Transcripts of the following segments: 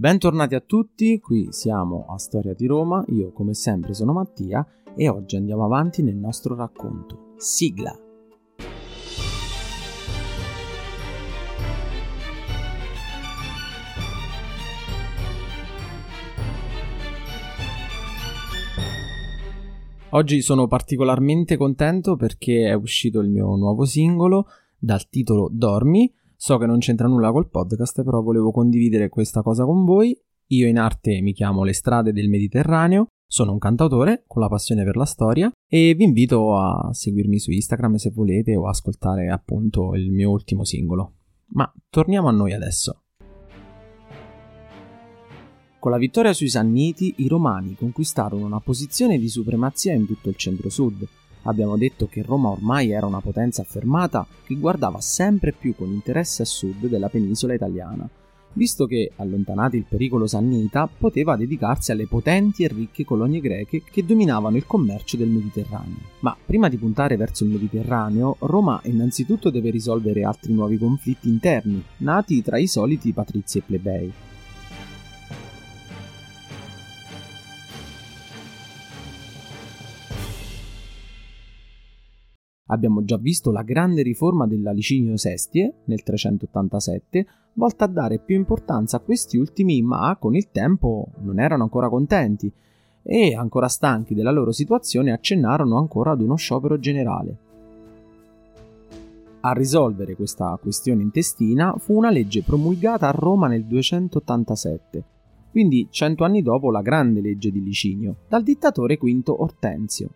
Bentornati a tutti, qui siamo a Storia di Roma, io come sempre sono Mattia e oggi andiamo avanti nel nostro racconto. Sigla! Oggi sono particolarmente contento perché è uscito il mio nuovo singolo dal titolo Dormi. So che non c'entra nulla col podcast, però volevo condividere questa cosa con voi. Io in arte mi chiamo Le strade del Mediterraneo, sono un cantautore con la passione per la storia e vi invito a seguirmi su Instagram se volete o ascoltare appunto il mio ultimo singolo. Ma torniamo a noi adesso. Con la vittoria sui Sanniti, i Romani conquistarono una posizione di supremazia in tutto il centro-sud. Abbiamo detto che Roma ormai era una potenza affermata che guardava sempre più con interesse a sud della penisola italiana, visto che, allontanati il pericolo sannita, poteva dedicarsi alle potenti e ricche colonie greche che dominavano il commercio del Mediterraneo. Ma prima di puntare verso il Mediterraneo, Roma innanzitutto deve risolvere altri nuovi conflitti interni, nati tra i soliti patrizi e plebei. Abbiamo già visto la grande riforma della Licinio Sestie nel 387, volta a dare più importanza a questi ultimi, ma con il tempo non erano ancora contenti e, ancora stanchi della loro situazione, accennarono ancora ad uno sciopero generale. A risolvere questa questione intestina fu una legge promulgata a Roma nel 287, quindi cento anni dopo la grande legge di Licinio, dal dittatore Quinto Ortensio.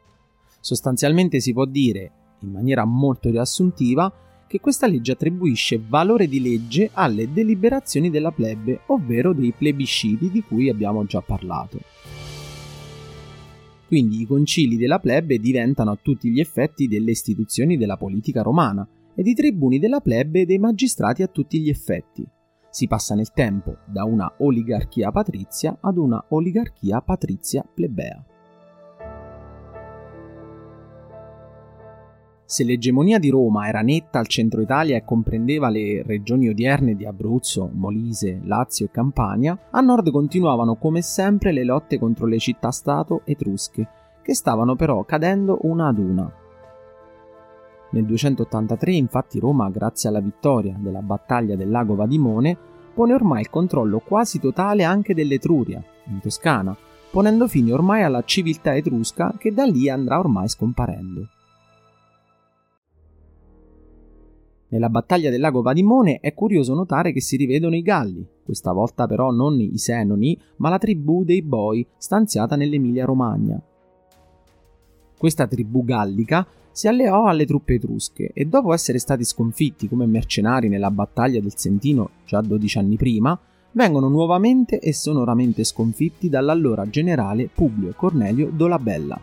Sostanzialmente si può dire in maniera molto riassuntiva che questa legge attribuisce valore di legge alle deliberazioni della plebe, ovvero dei plebisciti di cui abbiamo già parlato. Quindi i concili della plebe diventano a tutti gli effetti delle istituzioni della politica romana ed i tribuni della plebe dei magistrati a tutti gli effetti. Si passa nel tempo da una oligarchia patrizia ad una oligarchia patrizia plebea. Se l'egemonia di Roma era netta al centro Italia e comprendeva le regioni odierne di Abruzzo, Molise, Lazio e Campania, a nord continuavano come sempre le lotte contro le città-stato etrusche, che stavano però cadendo una ad una. Nel 283 infatti Roma, grazie alla vittoria della battaglia del lago Vadimone, pone ormai il controllo quasi totale anche dell'Etruria, in Toscana, ponendo fine ormai alla civiltà etrusca che da lì andrà ormai scomparendo. Nella battaglia del lago Vadimone è curioso notare che si rivedono i Galli, questa volta però non i Senoni, ma la tribù dei Boi stanziata nell'Emilia-Romagna. Questa tribù gallica si alleò alle truppe etrusche e dopo essere stati sconfitti come mercenari nella battaglia del Sentino già 12 anni prima, vengono nuovamente e sonoramente sconfitti dall'allora generale Publio Cornelio Dolabella.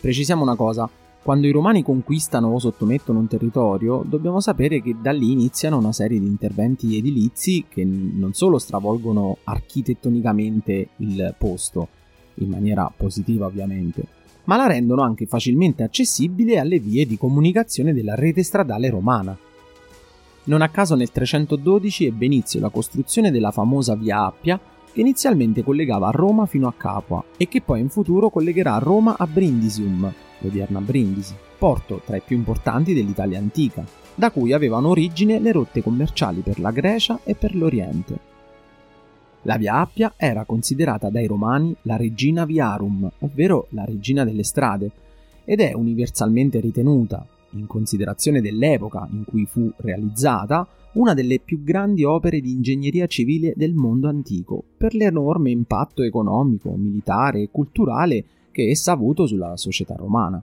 Precisiamo una cosa, quando i romani conquistano o sottomettono un territorio, dobbiamo sapere che da lì iniziano una serie di interventi edilizi che non solo stravolgono architettonicamente il posto, in maniera positiva ovviamente, ma la rendono anche facilmente accessibile alle vie di comunicazione della rete stradale romana. Non a caso nel 312 ebbe inizio la costruzione della famosa via Appia che inizialmente collegava Roma fino a Capua e che poi in futuro collegherà Roma a Brindisium, l'odierna Brindisi, porto tra i più importanti dell'Italia antica, da cui avevano origine le rotte commerciali per la Grecia e per l'Oriente. La Via Appia era considerata dai romani la regina viarum, ovvero la regina delle strade, ed è universalmente ritenuta, in considerazione dell'epoca in cui fu realizzata, una delle più grandi opere di ingegneria civile del mondo antico, per l'enorme impatto economico, militare e culturale che essa ha avuto sulla società romana.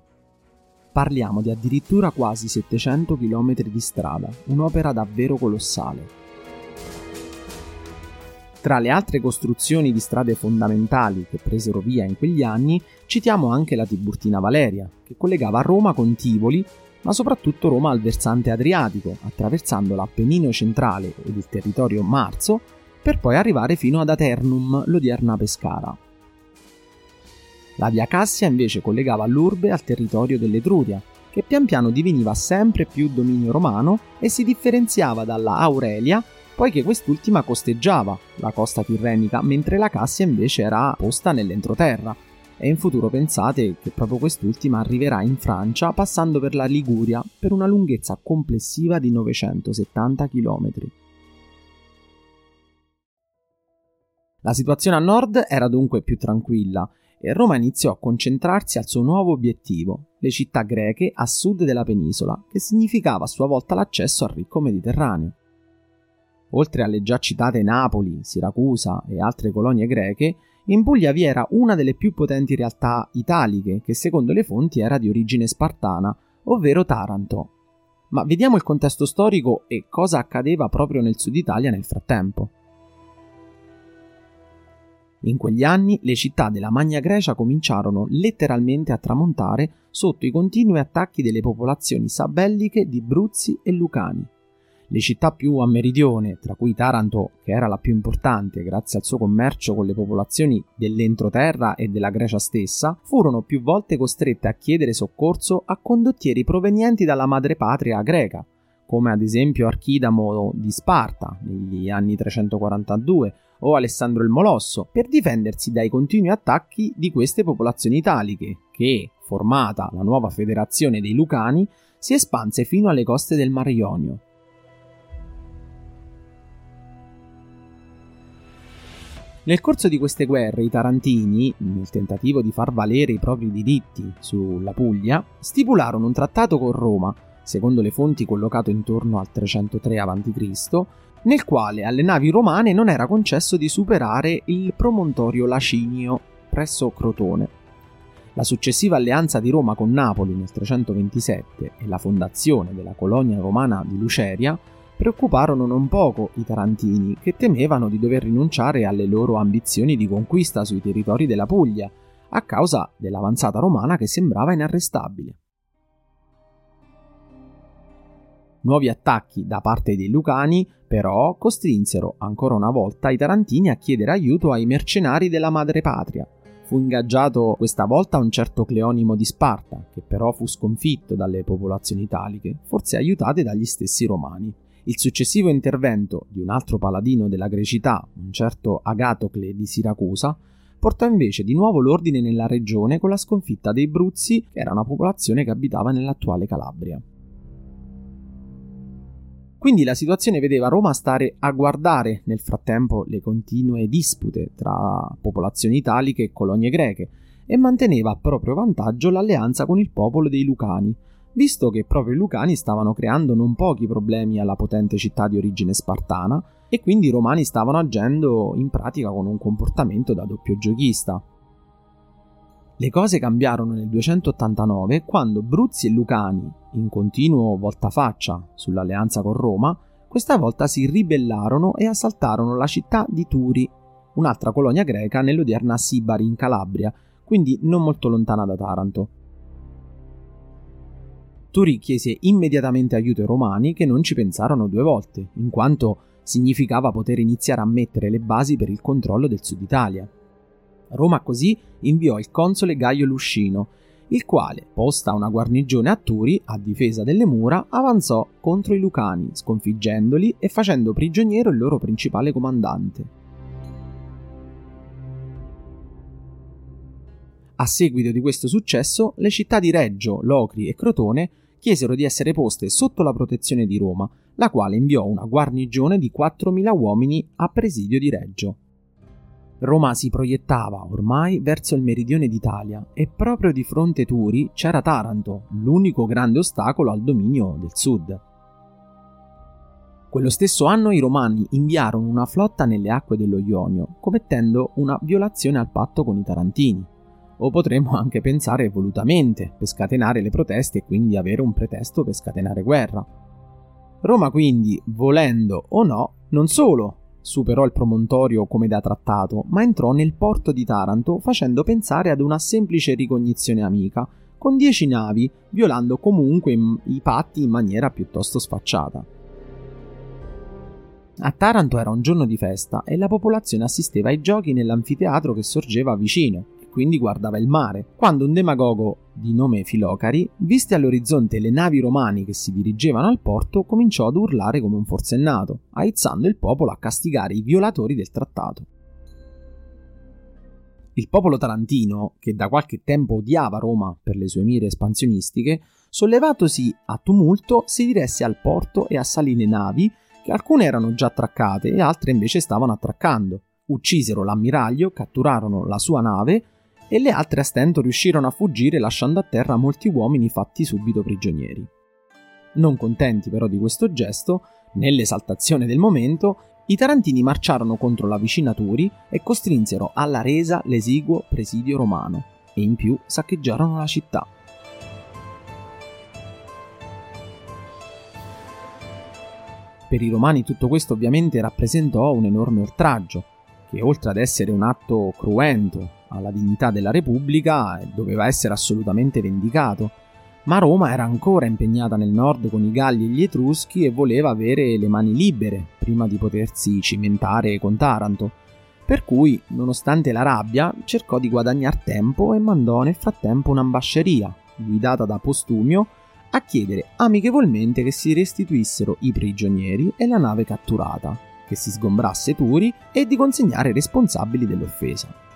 Parliamo di addirittura quasi 700 km di strada, un'opera davvero colossale. Tra le altre costruzioni di strade fondamentali che presero via in quegli anni citiamo anche la Tiburtina Valeria, che collegava Roma con Tivoli, ma soprattutto Roma al versante adriatico, attraversando l'Appennino centrale ed il territorio Marzo, per poi arrivare fino ad Aternum, l'odierna Pescara. La via Cassia invece collegava l'urbe al territorio dell'Etruria, che pian piano diveniva sempre più dominio romano e si differenziava dalla Aurelia poiché quest'ultima costeggiava la costa tirrenica, mentre la Cassia invece era posta nell'entroterra. E in futuro pensate che proprio quest'ultima arriverà in Francia passando per la Liguria per una lunghezza complessiva di 970 km. La situazione a nord era dunque più tranquilla e Roma iniziò a concentrarsi al suo nuovo obiettivo, le città greche a sud della penisola, che significava a sua volta l'accesso al ricco Mediterraneo. Oltre alle già citate Napoli, Siracusa e altre colonie greche, in Puglia vi era una delle più potenti realtà italiche, che secondo le fonti era di origine spartana, ovvero Taranto. Ma vediamo il contesto storico e cosa accadeva proprio nel sud Italia nel frattempo. In quegli anni le città della Magna Grecia cominciarono letteralmente a tramontare sotto i continui attacchi delle popolazioni sabelliche di Bruzzi e Lucani. Le città più a meridione, tra cui Taranto, che era la più importante grazie al suo commercio con le popolazioni dell'entroterra e della Grecia stessa, furono più volte costrette a chiedere soccorso a condottieri provenienti dalla madrepatria greca, come ad esempio Archidamo di Sparta negli anni 342 o Alessandro il Molosso, per difendersi dai continui attacchi di queste popolazioni italiche, che, formata la nuova federazione dei Lucani, si espanse fino alle coste del Mar Ionio. Nel corso di queste guerre i tarantini, nel tentativo di far valere i propri diritti sulla Puglia, stipularono un trattato con Roma, secondo le fonti collocato intorno al 303 a.C., nel quale alle navi romane non era concesso di superare il promontorio Lacinio presso Crotone. La successiva alleanza di Roma con Napoli nel 327 e la fondazione della colonia romana di Luceria preoccuparono non poco i tarantini, che temevano di dover rinunciare alle loro ambizioni di conquista sui territori della Puglia, a causa dell'avanzata romana che sembrava inarrestabile. Nuovi attacchi da parte dei Lucani, però, costrinsero ancora una volta i tarantini a chiedere aiuto ai mercenari della madrepatria. Fu ingaggiato questa volta un certo Cleonimo di Sparta, che però fu sconfitto dalle popolazioni italiche, forse aiutate dagli stessi romani. Il successivo intervento di un altro paladino della grecità, un certo Agatocle di Siracusa, portò invece di nuovo l'ordine nella regione con la sconfitta dei Bruzzi, che era una popolazione che abitava nell'attuale Calabria. Quindi la situazione vedeva Roma stare a guardare nel frattempo le continue dispute tra popolazioni italiche e colonie greche e manteneva a proprio vantaggio l'alleanza con il popolo dei Lucani, visto che proprio i Lucani stavano creando non pochi problemi alla potente città di origine spartana e quindi i romani stavano agendo in pratica con un comportamento da doppio giochista. Le cose cambiarono nel 289 quando Bruzzi e Lucani, in continuo voltafaccia sull'alleanza con Roma, questa volta si ribellarono e assaltarono la città di Turi, un'altra colonia greca nell'odierna Sibari in Calabria, quindi non molto lontana da Taranto. Turi chiese immediatamente aiuto ai romani che non ci pensarono due volte, in quanto significava poter iniziare a mettere le basi per il controllo del sud Italia. Roma così inviò il console Gaio Luscino, il quale, posta una guarnigione a Turi a difesa delle mura, avanzò contro i Lucani, sconfiggendoli e facendo prigioniero il loro principale comandante. A seguito di questo successo, le città di Reggio, Locri e Crotone chiesero di essere poste sotto la protezione di Roma, la quale inviò una guarnigione di 4.000 uomini a presidio di Reggio. Roma si proiettava ormai verso il meridione d'Italia e proprio di fronte Turi c'era Taranto, l'unico grande ostacolo al dominio del sud. Quello stesso anno i romani inviarono una flotta nelle acque dello Ionio, commettendo una violazione al patto con i tarantini o potremmo anche pensare volutamente per scatenare le proteste e quindi avere un pretesto per scatenare guerra. Roma quindi, volendo o no, non solo superò il promontorio come da trattato, ma entrò nel porto di Taranto facendo pensare ad una semplice ricognizione amica, con dieci navi, violando comunque i patti in maniera piuttosto sfacciata. A Taranto era un giorno di festa e la popolazione assisteva ai giochi nell'anfiteatro che sorgeva vicino quindi guardava il mare, quando un demagogo di nome Filocari, viste all'orizzonte le navi romani che si dirigevano al porto, cominciò ad urlare come un forsennato, aizzando il popolo a castigare i violatori del trattato. Il popolo tarantino, che da qualche tempo odiava Roma per le sue mire espansionistiche, sollevatosi a tumulto, si diresse al porto e assalì le navi che alcune erano già attraccate e altre invece stavano attraccando. Uccisero l'ammiraglio, catturarono la sua nave e le altre a stento riuscirono a fuggire lasciando a terra molti uomini fatti subito prigionieri. Non contenti però di questo gesto, nell'esaltazione del momento, i tarantini marciarono contro la vicina Turi e costrinsero alla resa l'esiguo presidio romano e in più saccheggiarono la città. Per i romani tutto questo ovviamente rappresentò un enorme oltraggio, che oltre ad essere un atto cruento alla dignità della Repubblica, doveva essere assolutamente vendicato. Ma Roma era ancora impegnata nel nord con i Galli e gli Etruschi e voleva avere le mani libere prima di potersi cimentare con Taranto. Per cui, nonostante la rabbia, cercò di guadagnare tempo e mandò nel frattempo un'ambasceria, guidata da Postumio, a chiedere amichevolmente che si restituissero i prigionieri e la nave catturata, che si sgombrasse Turi e di consegnare i responsabili dell'offesa.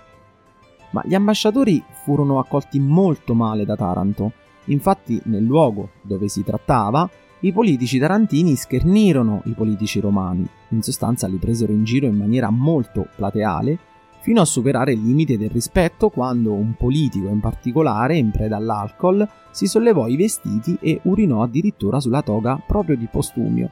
Ma gli ambasciatori furono accolti molto male da Taranto, infatti nel luogo dove si trattava i politici tarantini schernirono i politici romani, in sostanza li presero in giro in maniera molto plateale fino a superare il limite del rispetto quando un politico in particolare, in preda all'alcol, si sollevò i vestiti e urinò addirittura sulla toga proprio di Postumio.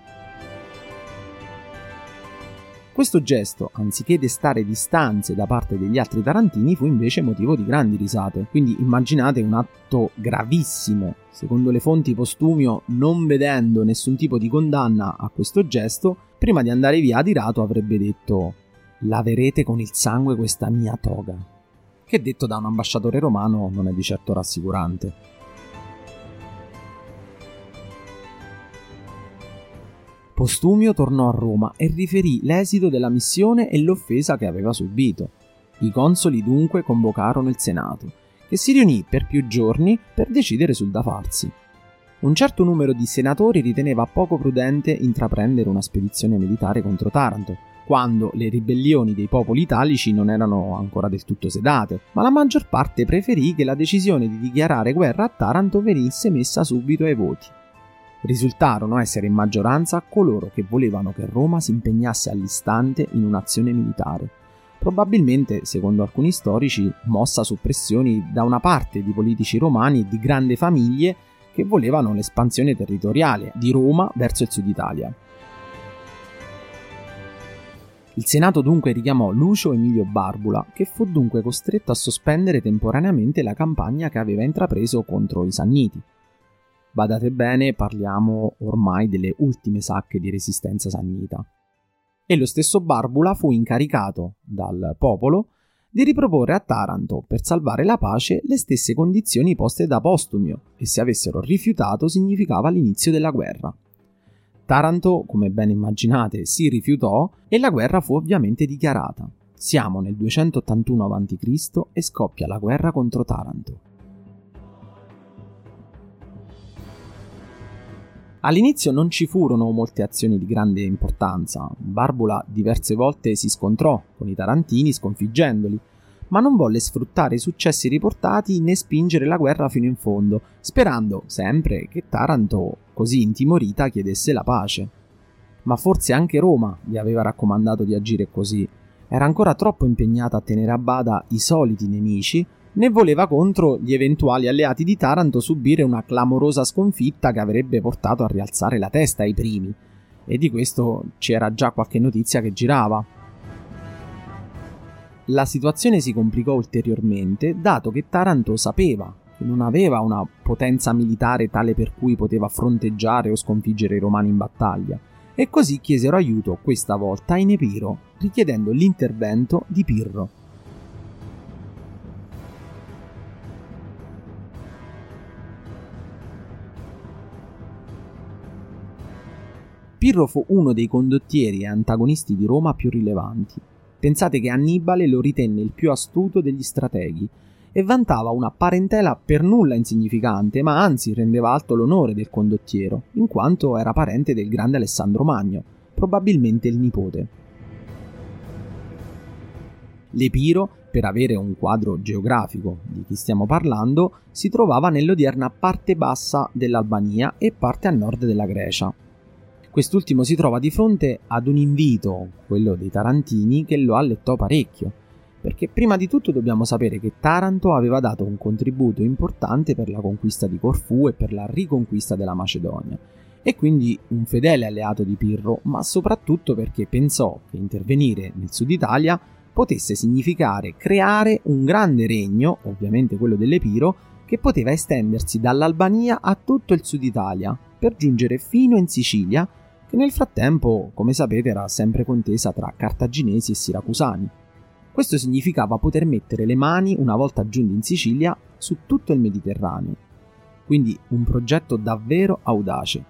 Questo gesto, anziché destare distanze da parte degli altri tarantini, fu invece motivo di grandi risate. Quindi immaginate un atto gravissimo. Secondo le fonti Postumio, non vedendo nessun tipo di condanna a questo gesto, prima di andare via adirato avrebbe detto laverete con il sangue questa mia toga. Che detto da un ambasciatore romano non è di certo rassicurante. Postumio tornò a Roma e riferì l'esito della missione e l'offesa che aveva subito. I consoli dunque convocarono il Senato, che si riunì per più giorni per decidere sul da farsi. Un certo numero di senatori riteneva poco prudente intraprendere una spedizione militare contro Taranto, quando le ribellioni dei popoli italici non erano ancora del tutto sedate, ma la maggior parte preferì che la decisione di dichiarare guerra a Taranto venisse messa subito ai voti. Risultarono essere in maggioranza coloro che volevano che Roma si impegnasse all'istante in un'azione militare, probabilmente, secondo alcuni storici, mossa su pressioni da una parte di politici romani e di grandi famiglie che volevano l'espansione territoriale di Roma verso il sud Italia. Il Senato dunque richiamò Lucio Emilio Barbula, che fu dunque costretto a sospendere temporaneamente la campagna che aveva intrapreso contro i Sanniti. Badate bene, parliamo ormai delle ultime sacche di resistenza sannita. E lo stesso Barbula fu incaricato dal popolo di riproporre a Taranto, per salvare la pace, le stesse condizioni poste da Postumio, e se avessero rifiutato significava l'inizio della guerra. Taranto, come ben immaginate, si rifiutò e la guerra fu ovviamente dichiarata. Siamo nel 281 a.C. e scoppia la guerra contro Taranto. All'inizio non ci furono molte azioni di grande importanza. Barbula diverse volte si scontrò con i tarantini sconfiggendoli, ma non volle sfruttare i successi riportati né spingere la guerra fino in fondo, sperando sempre che Taranto, così intimorita, chiedesse la pace. Ma forse anche Roma gli aveva raccomandato di agire così. Era ancora troppo impegnata a tenere a bada i soliti nemici, né voleva contro gli eventuali alleati di Taranto subire una clamorosa sconfitta che avrebbe portato a rialzare la testa ai primi. E di questo c'era già qualche notizia che girava la situazione si complicò ulteriormente dato che Taranto sapeva che non aveva una potenza militare tale per cui poteva fronteggiare o sconfiggere i romani in battaglia e così chiesero aiuto questa volta in Epiro, richiedendo l'intervento di Pirro. Pirro fu uno dei condottieri e antagonisti di Roma più rilevanti. Pensate che Annibale lo ritenne il più astuto degli strateghi e vantava una parentela per nulla insignificante, ma anzi rendeva alto l'onore del condottiero, in quanto era parente del grande Alessandro Magno, probabilmente il nipote. L'Epiro, per avere un quadro geografico di chi stiamo parlando, si trovava nell'odierna parte bassa dell'Albania e parte a nord della Grecia. Quest'ultimo si trova di fronte ad un invito, quello dei Tarantini, che lo allettò parecchio, perché prima di tutto dobbiamo sapere che Taranto aveva dato un contributo importante per la conquista di Corfù e per la riconquista della Macedonia, e quindi un fedele alleato di Pirro, ma soprattutto perché pensò che intervenire nel sud Italia potesse significare creare un grande regno, ovviamente quello dell'Epiro, che poteva estendersi dall'Albania a tutto il sud Italia, per giungere fino in Sicilia che nel frattempo, come sapete, era sempre contesa tra cartaginesi e siracusani. Questo significava poter mettere le mani, una volta giunti in Sicilia, su tutto il Mediterraneo. Quindi un progetto davvero audace.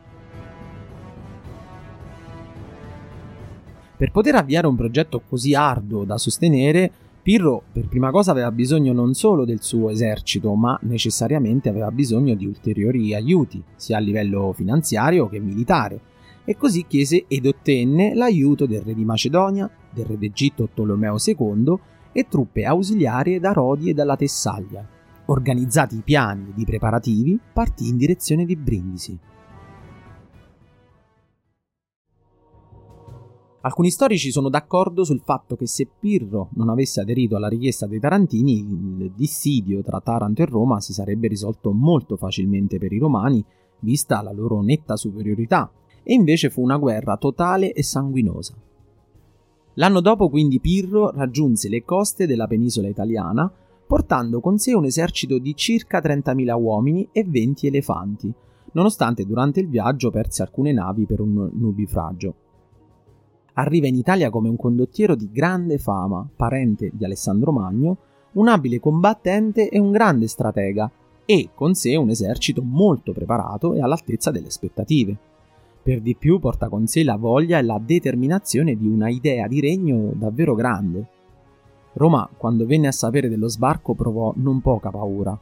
Per poter avviare un progetto così arduo da sostenere, Pirro per prima cosa aveva bisogno non solo del suo esercito, ma necessariamente aveva bisogno di ulteriori aiuti, sia a livello finanziario che militare e così chiese ed ottenne l'aiuto del re di Macedonia, del re d'Egitto Tolomeo II e truppe ausiliarie da Rodi e dalla Tessaglia. Organizzati i piani ed i preparativi, partì in direzione di Brindisi. Alcuni storici sono d'accordo sul fatto che se Pirro non avesse aderito alla richiesta dei Tarantini, il dissidio tra Taranto e Roma si sarebbe risolto molto facilmente per i romani, vista la loro netta superiorità e invece fu una guerra totale e sanguinosa. L'anno dopo quindi Pirro raggiunse le coste della penisola italiana portando con sé un esercito di circa 30.000 uomini e 20 elefanti, nonostante durante il viaggio perse alcune navi per un nubifragio. Arriva in Italia come un condottiero di grande fama, parente di Alessandro Magno, un abile combattente e un grande stratega, e con sé un esercito molto preparato e all'altezza delle aspettative. Per di più porta con sé la voglia e la determinazione di una idea di regno davvero grande. Roma, quando venne a sapere dello sbarco, provò non poca paura.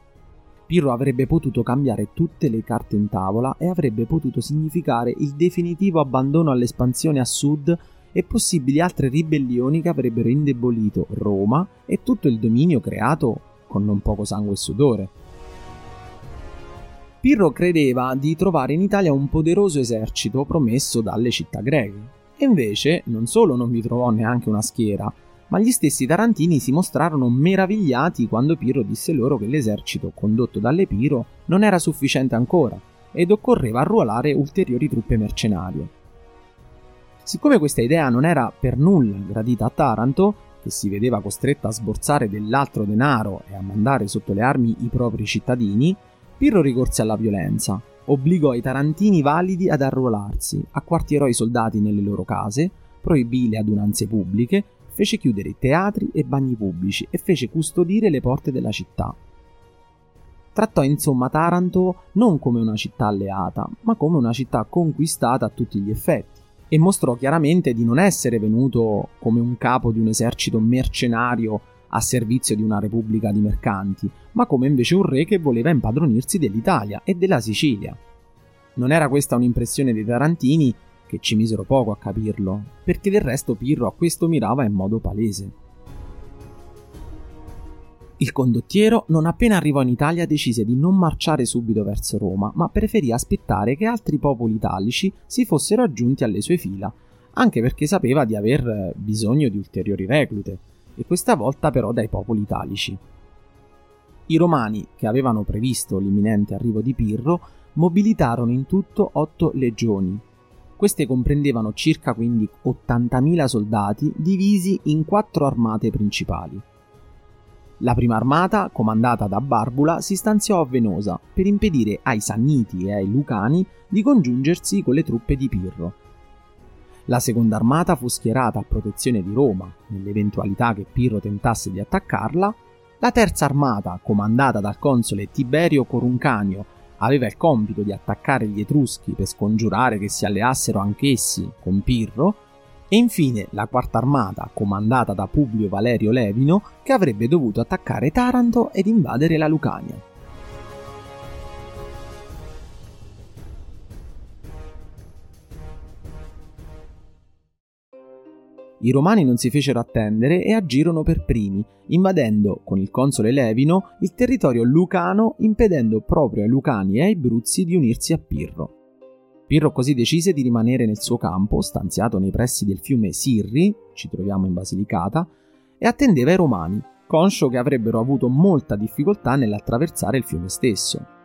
Pirro avrebbe potuto cambiare tutte le carte in tavola e avrebbe potuto significare il definitivo abbandono all'espansione a sud e possibili altre ribellioni che avrebbero indebolito Roma e tutto il dominio creato con non poco sangue e sudore. Pirro credeva di trovare in Italia un poderoso esercito promesso dalle città greche. E invece non solo non vi trovò neanche una schiera, ma gli stessi tarantini si mostrarono meravigliati quando Pirro disse loro che l'esercito condotto dall'Epiro non era sufficiente ancora ed occorreva arruolare ulteriori truppe mercenarie. Siccome questa idea non era per nulla gradita a Taranto, che si vedeva costretta a sborsare dell'altro denaro e a mandare sotto le armi i propri cittadini, Pirro ricorse alla violenza, obbligò i tarantini validi ad arruolarsi, acquartierò i soldati nelle loro case, proibì le adunanze pubbliche, fece chiudere teatri e bagni pubblici e fece custodire le porte della città. Trattò insomma Taranto non come una città alleata, ma come una città conquistata a tutti gli effetti, e mostrò chiaramente di non essere venuto come un capo di un esercito mercenario a servizio di una repubblica di mercanti, ma come invece un re che voleva impadronirsi dell'Italia e della Sicilia. Non era questa un'impressione dei Tarantini, che ci misero poco a capirlo, perché del resto Pirro a questo mirava in modo palese. Il condottiero, non appena arrivò in Italia, decise di non marciare subito verso Roma, ma preferì aspettare che altri popoli italici si fossero aggiunti alle sue fila, anche perché sapeva di aver bisogno di ulteriori reclute e questa volta però dai popoli italici. I romani, che avevano previsto l'imminente arrivo di Pirro, mobilitarono in tutto otto legioni. Queste comprendevano circa quindi 80.000 soldati divisi in quattro armate principali. La prima armata, comandata da Barbula, si stanziò a Venosa per impedire ai Sanniti e ai Lucani di congiungersi con le truppe di Pirro. La seconda armata fu schierata a protezione di Roma, nell'eventualità che Pirro tentasse di attaccarla. La terza armata, comandata dal console Tiberio Coruncanio, aveva il compito di attaccare gli Etruschi per scongiurare che si alleassero anch'essi con Pirro. E infine la quarta armata, comandata da Publio Valerio Levino, che avrebbe dovuto attaccare Taranto ed invadere la Lucania. I romani non si fecero attendere e agirono per primi, invadendo, con il console Levino, il territorio lucano, impedendo proprio ai lucani e ai bruzzi di unirsi a Pirro. Pirro così decise di rimanere nel suo campo, stanziato nei pressi del fiume Sirri, ci troviamo in Basilicata, e attendeva i romani, conscio che avrebbero avuto molta difficoltà nell'attraversare il fiume stesso.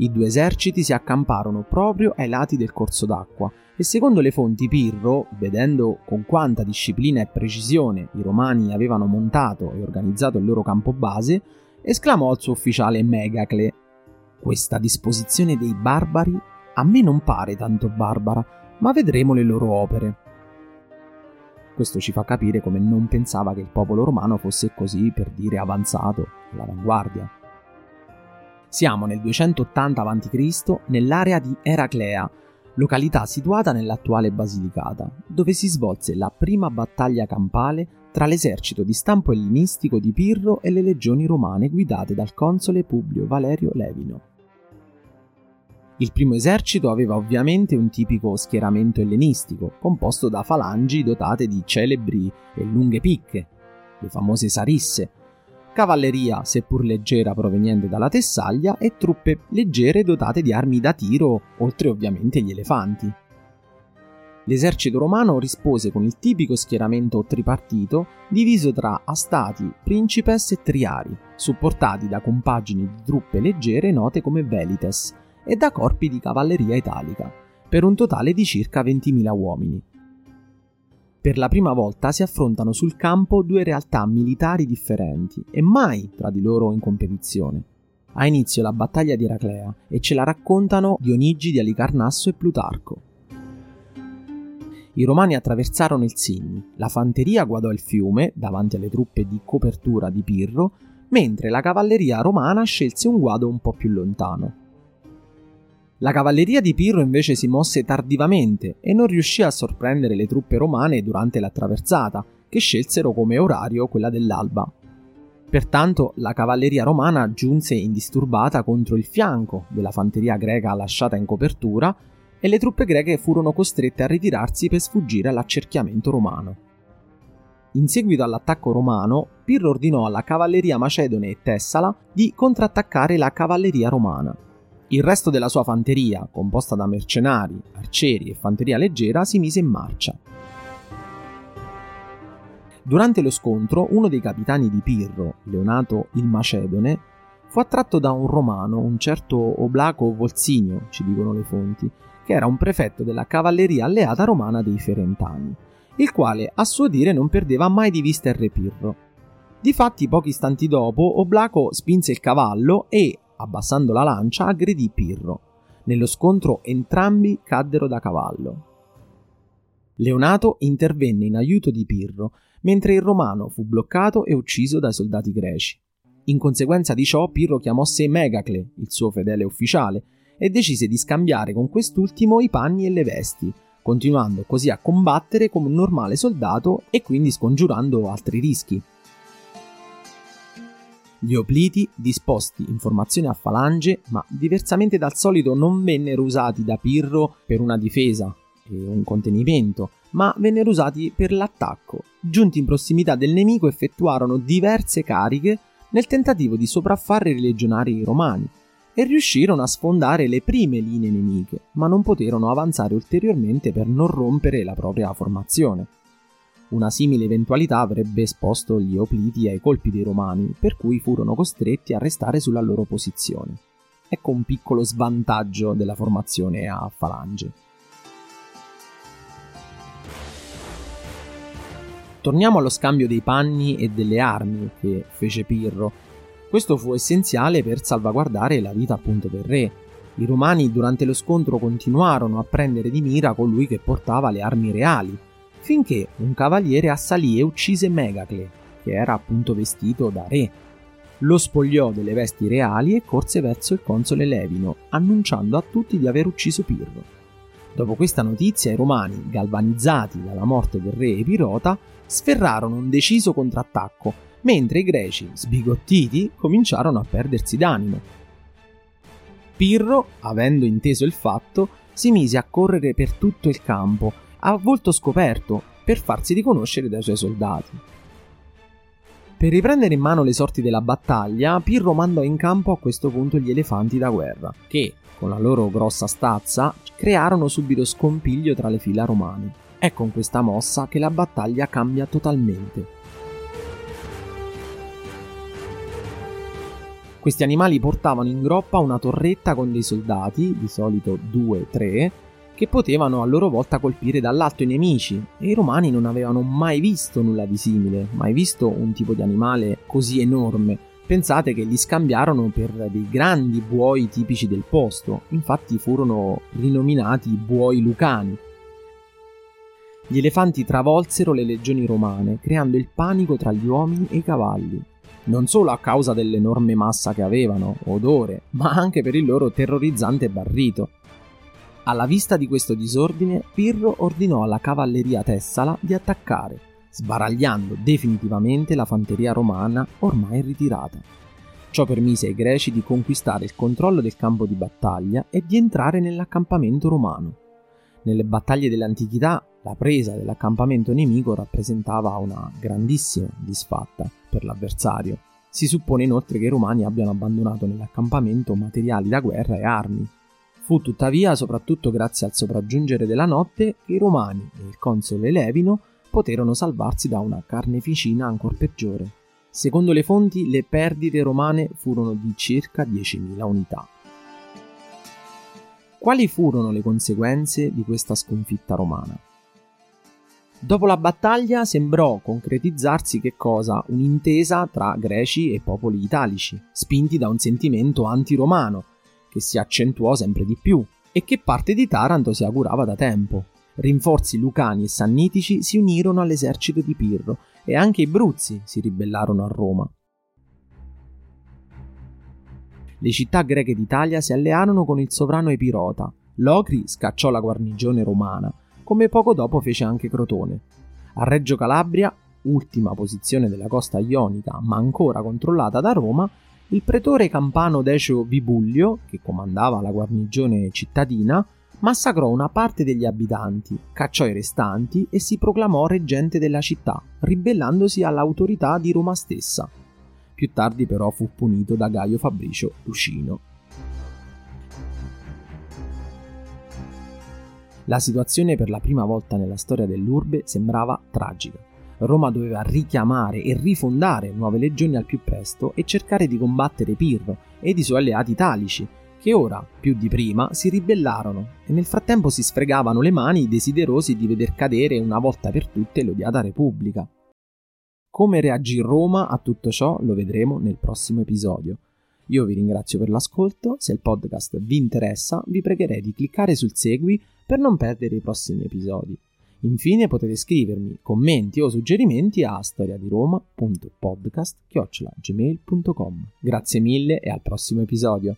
I due eserciti si accamparono proprio ai lati del corso d'acqua e secondo le fonti Pirro, vedendo con quanta disciplina e precisione i romani avevano montato e organizzato il loro campo base, esclamò al suo ufficiale Megacle Questa disposizione dei barbari a me non pare tanto barbara, ma vedremo le loro opere. Questo ci fa capire come non pensava che il popolo romano fosse così, per dire, avanzato, all'avanguardia. Siamo nel 280 a.C. nell'area di Eraclea, località situata nell'attuale Basilicata, dove si svolse la prima battaglia campale tra l'esercito di stampo ellenistico di Pirro e le legioni romane guidate dal console Publio Valerio Levino. Il primo esercito aveva ovviamente un tipico schieramento ellenistico, composto da falangi dotate di celebri e lunghe picche, le famose sarisse, cavalleria seppur leggera proveniente dalla Tessaglia e truppe leggere dotate di armi da tiro, oltre ovviamente gli elefanti. L'esercito romano rispose con il tipico schieramento tripartito diviso tra astati, principes e triari, supportati da compagini di truppe leggere note come velites e da corpi di cavalleria italica, per un totale di circa 20.000 uomini. Per la prima volta si affrontano sul campo due realtà militari differenti e mai tra di loro in competizione. Ha inizio la battaglia di Eraclea e ce la raccontano Dionigi di Alicarnasso e Plutarco. I romani attraversarono il Sinni, la fanteria guardò il fiume davanti alle truppe di copertura di Pirro, mentre la cavalleria romana scelse un guado un po' più lontano. La cavalleria di Pirro invece si mosse tardivamente e non riuscì a sorprendere le truppe romane durante la traversata, che scelsero come orario quella dell'alba. Pertanto la cavalleria romana giunse indisturbata contro il fianco della fanteria greca lasciata in copertura e le truppe greche furono costrette a ritirarsi per sfuggire all'accerchiamento romano. In seguito all'attacco romano, Pirro ordinò alla cavalleria macedone e tessala di contrattaccare la cavalleria romana. Il resto della sua fanteria, composta da mercenari, arcieri e fanteria leggera, si mise in marcia. Durante lo scontro, uno dei capitani di Pirro, Leonato il Macedone, fu attratto da un romano, un certo Oblaco Volsinio, ci dicono le fonti, che era un prefetto della cavalleria alleata romana dei Ferentani, il quale a suo dire non perdeva mai di vista il re Pirro. Difatti, pochi istanti dopo, Oblaco spinse il cavallo e, abbassando la lancia, aggredì Pirro. Nello scontro entrambi caddero da cavallo. Leonato intervenne in aiuto di Pirro, mentre il romano fu bloccato e ucciso dai soldati greci. In conseguenza di ciò, Pirro chiamò sé Megacle, il suo fedele ufficiale, e decise di scambiare con quest'ultimo i panni e le vesti, continuando così a combattere come un normale soldato e quindi scongiurando altri rischi. Gli opliti, disposti in formazione a falange, ma diversamente dal solito non vennero usati da Pirro per una difesa e un contenimento, ma vennero usati per l'attacco. Giunti in prossimità del nemico effettuarono diverse cariche nel tentativo di sopraffare i legionari romani e riuscirono a sfondare le prime linee nemiche, ma non poterono avanzare ulteriormente per non rompere la propria formazione. Una simile eventualità avrebbe esposto gli Opliti ai colpi dei Romani, per cui furono costretti a restare sulla loro posizione. Ecco un piccolo svantaggio della formazione a falange. Torniamo allo scambio dei panni e delle armi che fece Pirro. Questo fu essenziale per salvaguardare la vita appunto del re, I romani durante lo scontro continuarono a prendere di mira colui che portava le armi reali, finché un cavaliere assalì e uccise Megacle, che era appunto vestito da re. Lo spogliò delle vesti reali e corse verso il console Levino, annunciando a tutti di aver ucciso Pirro. Dopo questa notizia i romani, galvanizzati dalla morte del re Epirota, sferrarono un deciso contrattacco, mentre i greci, sbigottiti, cominciarono a perdersi d'animo. Pirro, avendo inteso il fatto, si mise a correre per tutto il campo, a volto scoperto, per farsi riconoscere dai suoi soldati. Per riprendere in mano le sorti della battaglia, Pirro mandò in campo a questo punto gli elefanti da guerra, che, con la loro grossa stazza, crearono subito scompiglio tra le fila romane. È con questa mossa che la battaglia cambia totalmente. Questi animali portavano in groppa una torretta con dei soldati, di solito 2-3, che potevano a loro volta colpire dall'alto i nemici e i romani non avevano mai visto nulla di simile, mai visto un tipo di animale così enorme Pensate che li scambiarono per dei grandi buoi tipici del posto, infatti furono rinominati buoi lucani. Gli elefanti travolsero le legioni romane, creando il panico tra gli uomini e i cavalli, non solo a causa dell'enorme massa che avevano, odore, ma anche per il loro terrorizzante barrito. Alla vista di questo disordine, Pirro ordinò alla cavalleria tessala di attaccare sbaragliando definitivamente la fanteria romana ormai ritirata. Ciò permise ai greci di conquistare il controllo del campo di battaglia e di entrare nell'accampamento romano. Nelle battaglie dell'antichità la presa dell'accampamento nemico rappresentava una grandissima disfatta per l'avversario. Si suppone inoltre che i romani abbiano abbandonato nell'accampamento materiali da guerra e armi. Fu tuttavia soprattutto grazie al sopraggiungere della notte che i romani e il console Levino poterono salvarsi da una carneficina ancor peggiore. Secondo le fonti, le perdite romane furono di circa 10.000 unità. Quali furono le conseguenze di questa sconfitta romana? Dopo la battaglia sembrò concretizzarsi che cosa? Un'intesa tra greci e popoli italici, spinti da un sentimento anti-romano, che si accentuò sempre di più e che parte di Taranto si augurava da tempo. Rinforzi lucani e sannitici si unirono all'esercito di Pirro e anche i Bruzzi si ribellarono a Roma. Le città greche d'Italia si allearono con il sovrano Epirota. Locri scacciò la guarnigione romana, come poco dopo fece anche Crotone. A Reggio Calabria, ultima posizione della costa ionica ma ancora controllata da Roma, il pretore campano Decio Vibullio, che comandava la guarnigione cittadina, massacrò una parte degli abitanti, cacciò i restanti e si proclamò reggente della città, ribellandosi all'autorità di Roma stessa. Più tardi però fu punito da Gaio Fabricio Lucino. La situazione per la prima volta nella storia dell'urbe sembrava tragica. Roma doveva richiamare e rifondare nuove legioni al più presto e cercare di combattere Pirro ed i suoi alleati italici, che ora, più di prima, si ribellarono e nel frattempo si sfregavano le mani desiderosi di veder cadere una volta per tutte l'odiata Repubblica. Come reagì Roma a tutto ciò lo vedremo nel prossimo episodio. Io vi ringrazio per l'ascolto, se il podcast vi interessa vi pregherei di cliccare sul segui per non perdere i prossimi episodi. Infine potete scrivermi commenti o suggerimenti a storiadiroma.podcast.gmail.com Grazie mille e al prossimo episodio.